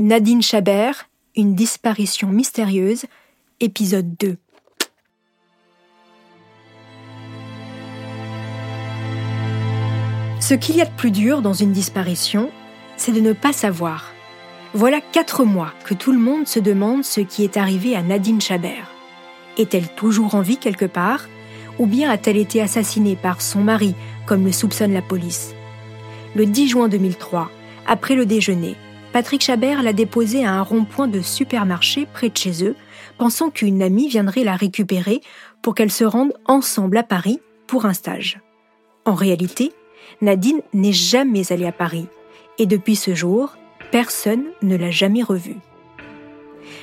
Nadine Chabert, une disparition mystérieuse, épisode 2. Ce qu'il y a de plus dur dans une disparition, c'est de ne pas savoir. Voilà quatre mois que tout le monde se demande ce qui est arrivé à Nadine Chabert. Est-elle toujours en vie quelque part Ou bien a-t-elle été assassinée par son mari, comme le soupçonne la police? Le 10 juin 2003, après le déjeuner, Patrick Chabert l'a déposée à un rond-point de supermarché près de chez eux, pensant qu'une amie viendrait la récupérer pour qu'elles se rendent ensemble à Paris pour un stage. En réalité, Nadine n'est jamais allée à Paris, et depuis ce jour, personne ne l'a jamais revue.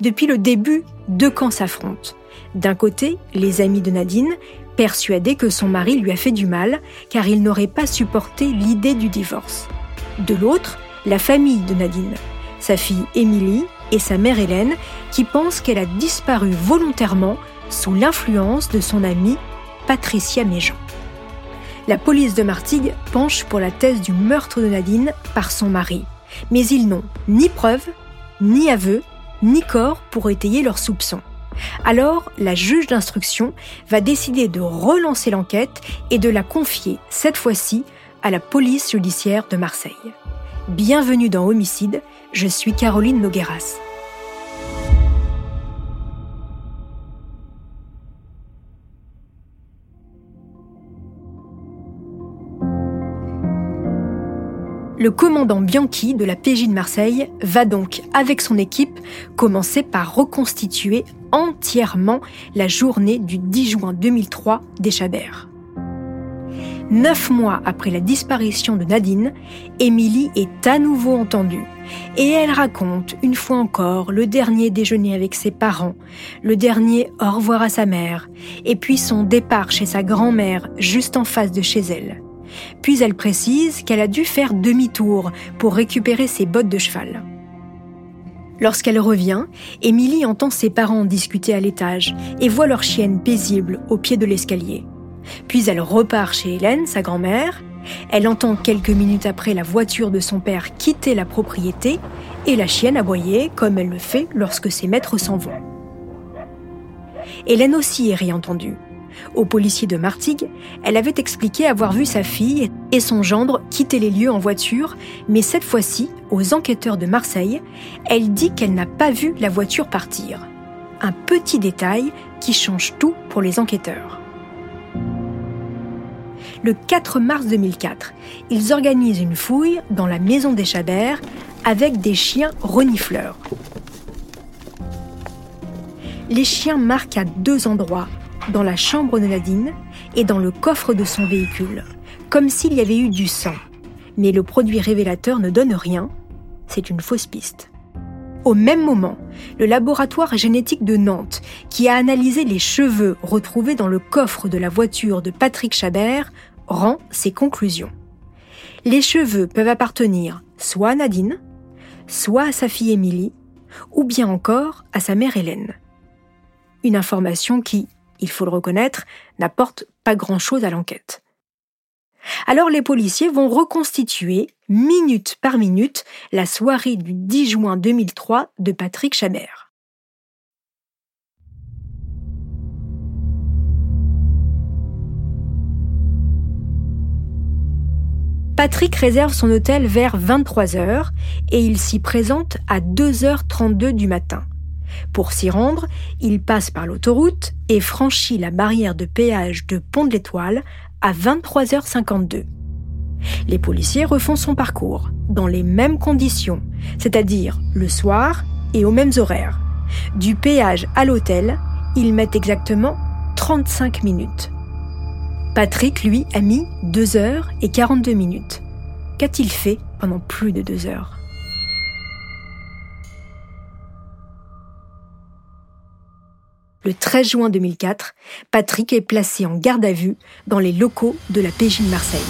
Depuis le début, deux camps s'affrontent. D'un côté, les amis de Nadine, persuadés que son mari lui a fait du mal, car il n'aurait pas supporté l'idée du divorce. De l'autre, la famille de Nadine, sa fille Émilie et sa mère Hélène, qui pensent qu'elle a disparu volontairement sous l'influence de son amie Patricia Méjean. La police de Martigues penche pour la thèse du meurtre de Nadine par son mari, mais ils n'ont ni preuve, ni aveu, ni corps pour étayer leurs soupçons. Alors, la juge d'instruction va décider de relancer l'enquête et de la confier, cette fois-ci, à la police judiciaire de Marseille. Bienvenue dans Homicide, je suis Caroline Nogueras. Le commandant Bianchi de la PJ de Marseille va donc, avec son équipe, commencer par reconstituer entièrement la journée du 10 juin 2003 des Chabert. Neuf mois après la disparition de Nadine, Émilie est à nouveau entendue. Et elle raconte, une fois encore, le dernier déjeuner avec ses parents, le dernier au revoir à sa mère, et puis son départ chez sa grand-mère, juste en face de chez elle. Puis elle précise qu'elle a dû faire demi-tour pour récupérer ses bottes de cheval. Lorsqu'elle revient, Émilie entend ses parents discuter à l'étage et voit leur chienne paisible au pied de l'escalier. Puis elle repart chez Hélène, sa grand-mère. Elle entend quelques minutes après la voiture de son père quitter la propriété et la chienne aboyer comme elle le fait lorsque ses maîtres s'en vont. Hélène aussi est réentendue. Au policier de Martigues, elle avait expliqué avoir vu sa fille et son gendre quitter les lieux en voiture, mais cette fois-ci, aux enquêteurs de Marseille, elle dit qu'elle n'a pas vu la voiture partir. Un petit détail qui change tout pour les enquêteurs le 4 mars 2004, ils organisent une fouille dans la maison des Chabert avec des chiens renifleurs. Les chiens marquent à deux endroits, dans la chambre de Nadine et dans le coffre de son véhicule, comme s'il y avait eu du sang. Mais le produit révélateur ne donne rien, c'est une fausse piste. Au même moment, le laboratoire génétique de Nantes, qui a analysé les cheveux retrouvés dans le coffre de la voiture de Patrick Chabert, rend ses conclusions. Les cheveux peuvent appartenir soit à Nadine, soit à sa fille Émilie, ou bien encore à sa mère Hélène. Une information qui, il faut le reconnaître, n'apporte pas grand-chose à l'enquête. Alors les policiers vont reconstituer, minute par minute, la soirée du 10 juin 2003 de Patrick Chabert. Patrick réserve son hôtel vers 23h et il s'y présente à 2h32 du matin. Pour s'y rendre, il passe par l'autoroute et franchit la barrière de péage de Pont de l'Étoile à 23h52. Les policiers refont son parcours dans les mêmes conditions, c'est-à-dire le soir et aux mêmes horaires. Du péage à l'hôtel, ils mettent exactement 35 minutes. Patrick, lui, a mis 2 heures et 42 minutes. Qu'a-t-il fait pendant plus de deux heures? Le 13 juin 2004, Patrick est placé en garde à vue dans les locaux de la PJ de Marseille.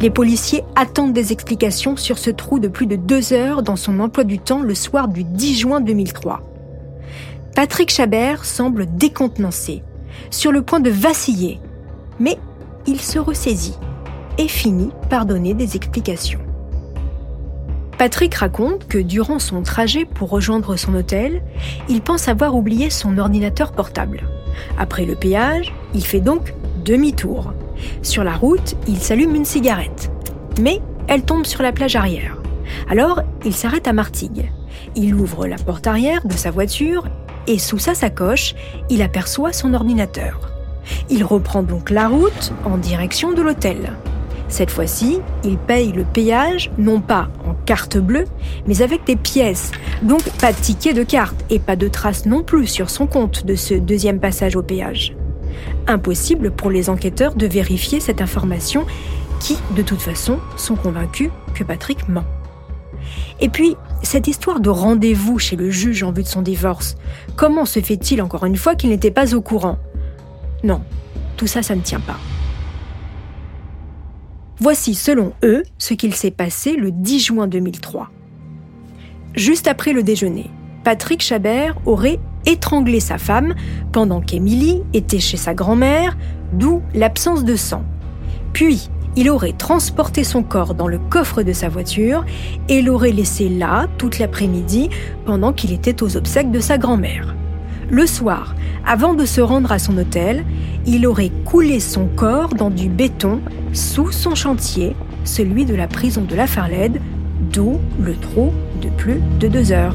Les policiers attendent des explications sur ce trou de plus de deux heures dans son emploi du temps le soir du 10 juin 2003. Patrick Chabert semble décontenancé sur le point de vaciller, mais il se ressaisit et finit par donner des explications. Patrick raconte que durant son trajet pour rejoindre son hôtel, il pense avoir oublié son ordinateur portable. Après le péage, il fait donc demi-tour. Sur la route, il s'allume une cigarette. Mais elle tombe sur la plage arrière. Alors, il s'arrête à Martigues. Il ouvre la porte arrière de sa voiture et sous sa sacoche, il aperçoit son ordinateur. Il reprend donc la route en direction de l'hôtel. Cette fois-ci, il paye le péage non pas en carte bleue, mais avec des pièces. Donc pas de ticket de carte et pas de traces non plus sur son compte de ce deuxième passage au péage. Impossible pour les enquêteurs de vérifier cette information qui, de toute façon, sont convaincus que Patrick ment. Et puis, cette histoire de rendez-vous chez le juge en vue de son divorce, comment se fait-il encore une fois qu'il n'était pas au courant? Non, tout ça, ça ne tient pas. Voici, selon eux, ce qu'il s'est passé le 10 juin 2003. Juste après le déjeuner, Patrick Chabert aurait étranglé sa femme pendant qu'Émilie était chez sa grand-mère, d'où l'absence de sang. Puis, il aurait transporté son corps dans le coffre de sa voiture et l'aurait laissé là toute l'après-midi pendant qu'il était aux obsèques de sa grand-mère. Le soir, avant de se rendre à son hôtel, il aurait coulé son corps dans du béton sous son chantier, celui de la prison de la Farlède, d'où le trou de plus de deux heures.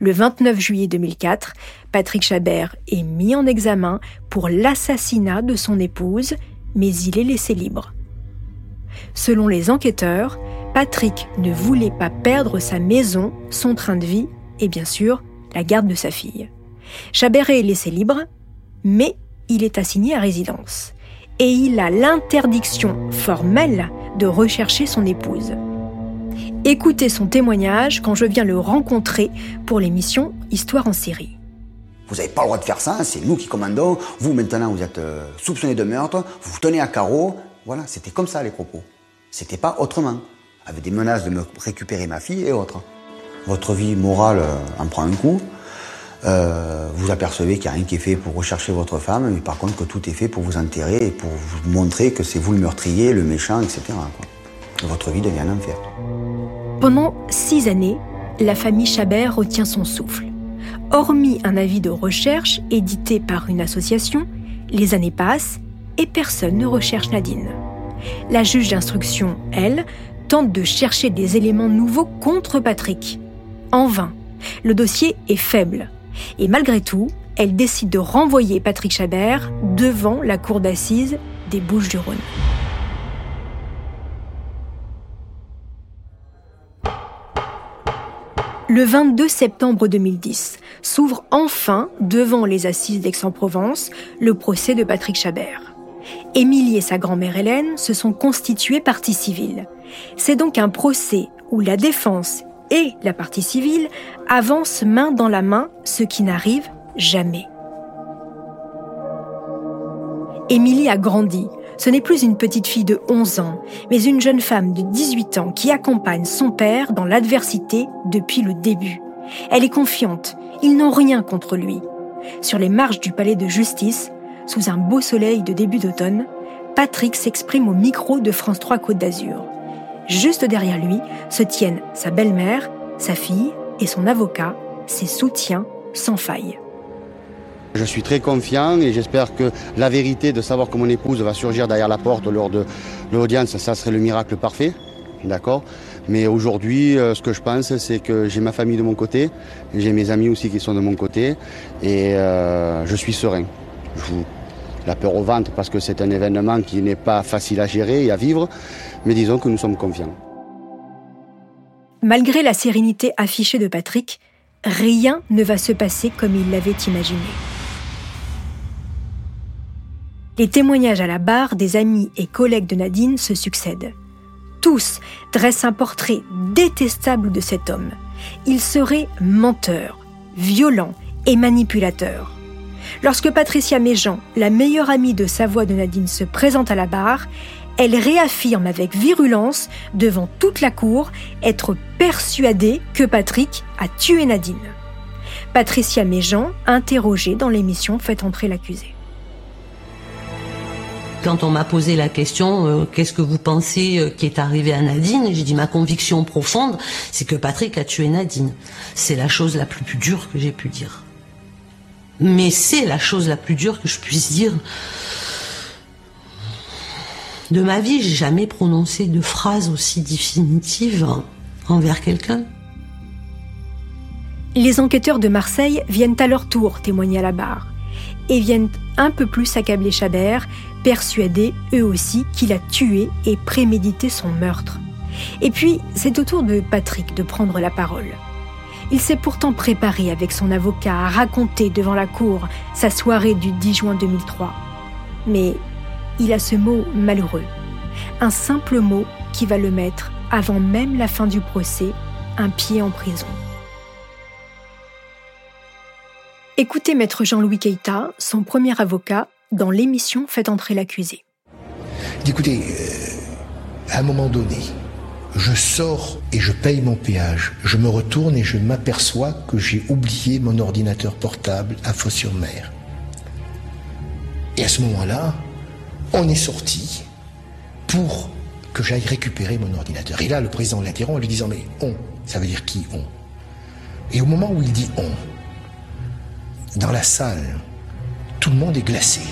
Le 29 juillet 2004, Patrick Chabert est mis en examen pour l'assassinat de son épouse, mais il est laissé libre. Selon les enquêteurs, Patrick ne voulait pas perdre sa maison, son train de vie et bien sûr la garde de sa fille. Chabert est laissé libre, mais il est assigné à résidence et il a l'interdiction formelle de rechercher son épouse. Écoutez son témoignage quand je viens le rencontrer pour l'émission Histoire en série. Vous n'avez pas le droit de faire ça, c'est nous qui commandons. Vous, maintenant, vous êtes euh, soupçonné de meurtre, vous vous tenez à carreau. Voilà, c'était comme ça les propos. C'était pas autrement. Avec des menaces de me récupérer ma fille et autres. Votre vie morale euh, en prend un coup. Euh, vous apercevez qu'il n'y a rien qui est fait pour rechercher votre femme, mais par contre que tout est fait pour vous enterrer et pour vous montrer que c'est vous le meurtrier, le méchant, etc. Votre vie devient un enfer. Pendant six années, la famille Chabert retient son souffle. Hormis un avis de recherche édité par une association, les années passent et personne ne recherche Nadine. La juge d'instruction, elle, tente de chercher des éléments nouveaux contre Patrick. En vain. Le dossier est faible. Et malgré tout, elle décide de renvoyer Patrick Chabert devant la cour d'assises des Bouches-du-Rhône. Le 22 septembre 2010 s'ouvre enfin devant les assises d'Aix-en-Provence le procès de Patrick Chabert. Émilie et sa grand-mère Hélène se sont constituées partie civile. C'est donc un procès où la défense et la partie civile avancent main dans la main, ce qui n'arrive jamais. Émilie a grandi, ce n'est plus une petite fille de 11 ans, mais une jeune femme de 18 ans qui accompagne son père dans l'adversité depuis le début. Elle est confiante, ils n'ont rien contre lui. Sur les marches du palais de justice, sous un beau soleil de début d'automne, Patrick s'exprime au micro de France 3 Côte d'Azur. Juste derrière lui se tiennent sa belle-mère, sa fille et son avocat, ses soutiens sans faille. Je suis très confiant et j'espère que la vérité de savoir que mon épouse va surgir derrière la porte lors de l'audience, ça serait le miracle parfait. D'accord? Mais aujourd'hui, euh, ce que je pense, c'est que j'ai ma famille de mon côté, j'ai mes amis aussi qui sont de mon côté et euh, je suis serein. Je vous la peur au ventre parce que c'est un événement qui n'est pas facile à gérer et à vivre, mais disons que nous sommes confiants. Malgré la sérénité affichée de Patrick, rien ne va se passer comme il l'avait imaginé. Les témoignages à la barre des amis et collègues de Nadine se succèdent. Tous dressent un portrait détestable de cet homme. Il serait menteur, violent et manipulateur. Lorsque Patricia Méjean, la meilleure amie de sa voix de Nadine, se présente à la barre, elle réaffirme avec virulence devant toute la cour être persuadée que Patrick a tué Nadine. Patricia Méjean, interrogée dans l'émission, fait entrer l'accusé. Quand on m'a posé la question, euh, qu'est-ce que vous pensez euh, qui est arrivé à Nadine J'ai dit ma conviction profonde, c'est que Patrick a tué Nadine. C'est la chose la plus dure que j'ai pu dire. Mais c'est la chose la plus dure que je puisse dire. De ma vie, j'ai jamais prononcé de phrase aussi définitive envers quelqu'un. Les enquêteurs de Marseille viennent à leur tour témoigner à la barre et viennent un peu plus accabler Chabert, persuadés eux aussi qu'il a tué et prémédité son meurtre. Et puis, c'est au tour de Patrick de prendre la parole. Il s'est pourtant préparé avec son avocat à raconter devant la cour sa soirée du 10 juin 2003. Mais il a ce mot malheureux, un simple mot qui va le mettre, avant même la fin du procès, un pied en prison. Écoutez Maître Jean-Louis Keita, son premier avocat, dans l'émission Faites entrer l'accusé. Écoutez, euh, à un moment donné, je sors et je paye mon péage. Je me retourne et je m'aperçois que j'ai oublié mon ordinateur portable à Fos-sur-Mer. Et à ce moment-là, on est sorti pour que j'aille récupérer mon ordinateur. Et là, le président l'interrompt en lui disant Mais on, ça veut dire qui on? Et au moment où il dit on, dans la salle, tout le monde est glacé.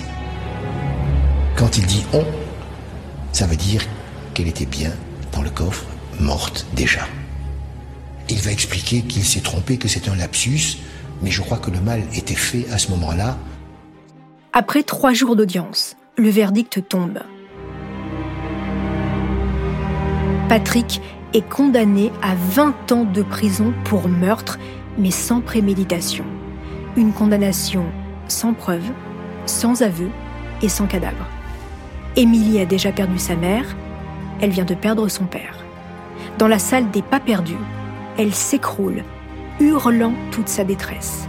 Quand il dit on, ça veut dire qu'elle était bien dans le coffre, morte déjà. Il va expliquer qu'il s'est trompé, que c'est un lapsus, mais je crois que le mal était fait à ce moment-là. Après trois jours d'audience, le verdict tombe. Patrick est condamné à 20 ans de prison pour meurtre, mais sans préméditation. Une condamnation sans preuve, sans aveu et sans cadavre. Émilie a déjà perdu sa mère, elle vient de perdre son père. Dans la salle des pas perdus, elle s'écroule, hurlant toute sa détresse.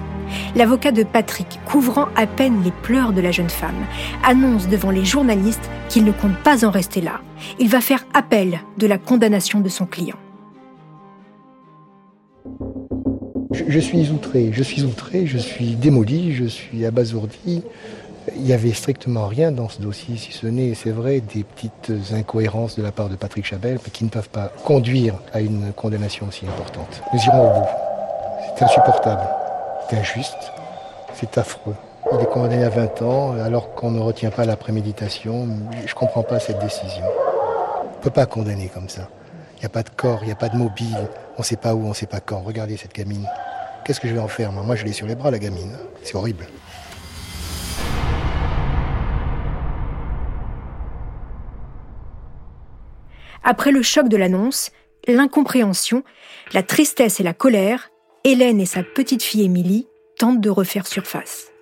L'avocat de Patrick, couvrant à peine les pleurs de la jeune femme, annonce devant les journalistes qu'il ne compte pas en rester là. Il va faire appel de la condamnation de son client. Je, suis outré, je suis outré, je suis démoli, je suis abasourdi. Il n'y avait strictement rien dans ce dossier, si ce n'est, c'est vrai, des petites incohérences de la part de Patrick Chabel, qui ne peuvent pas conduire à une condamnation aussi importante. Nous irons au bout. C'est insupportable, c'est injuste, c'est affreux. Il est condamné à 20 ans alors qu'on ne retient pas la préméditation. Je ne comprends pas cette décision. On ne peut pas condamner comme ça. Il n'y a pas de corps, il n'y a pas de mobile, on ne sait pas où, on ne sait pas quand. Regardez cette gamine. Qu'est-ce que je vais en faire Moi, je l'ai sur les bras, la gamine. C'est horrible. Après le choc de l'annonce, l'incompréhension, la tristesse et la colère, Hélène et sa petite fille Émilie tentent de refaire surface.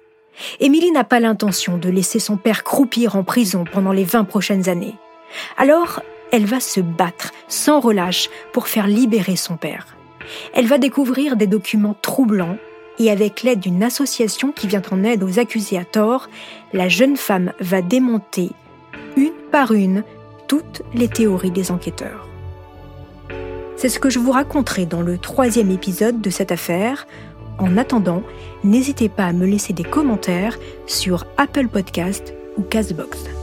Émilie n'a pas l'intention de laisser son père croupir en prison pendant les 20 prochaines années. Alors, elle va se battre sans relâche pour faire libérer son père. Elle va découvrir des documents troublants et avec l'aide d'une association qui vient en aide aux accusés à tort, la jeune femme va démonter une par une toutes les théories des enquêteurs. C'est ce que je vous raconterai dans le troisième épisode de cette affaire. En attendant, n'hésitez pas à me laisser des commentaires sur Apple Podcast ou Castbox.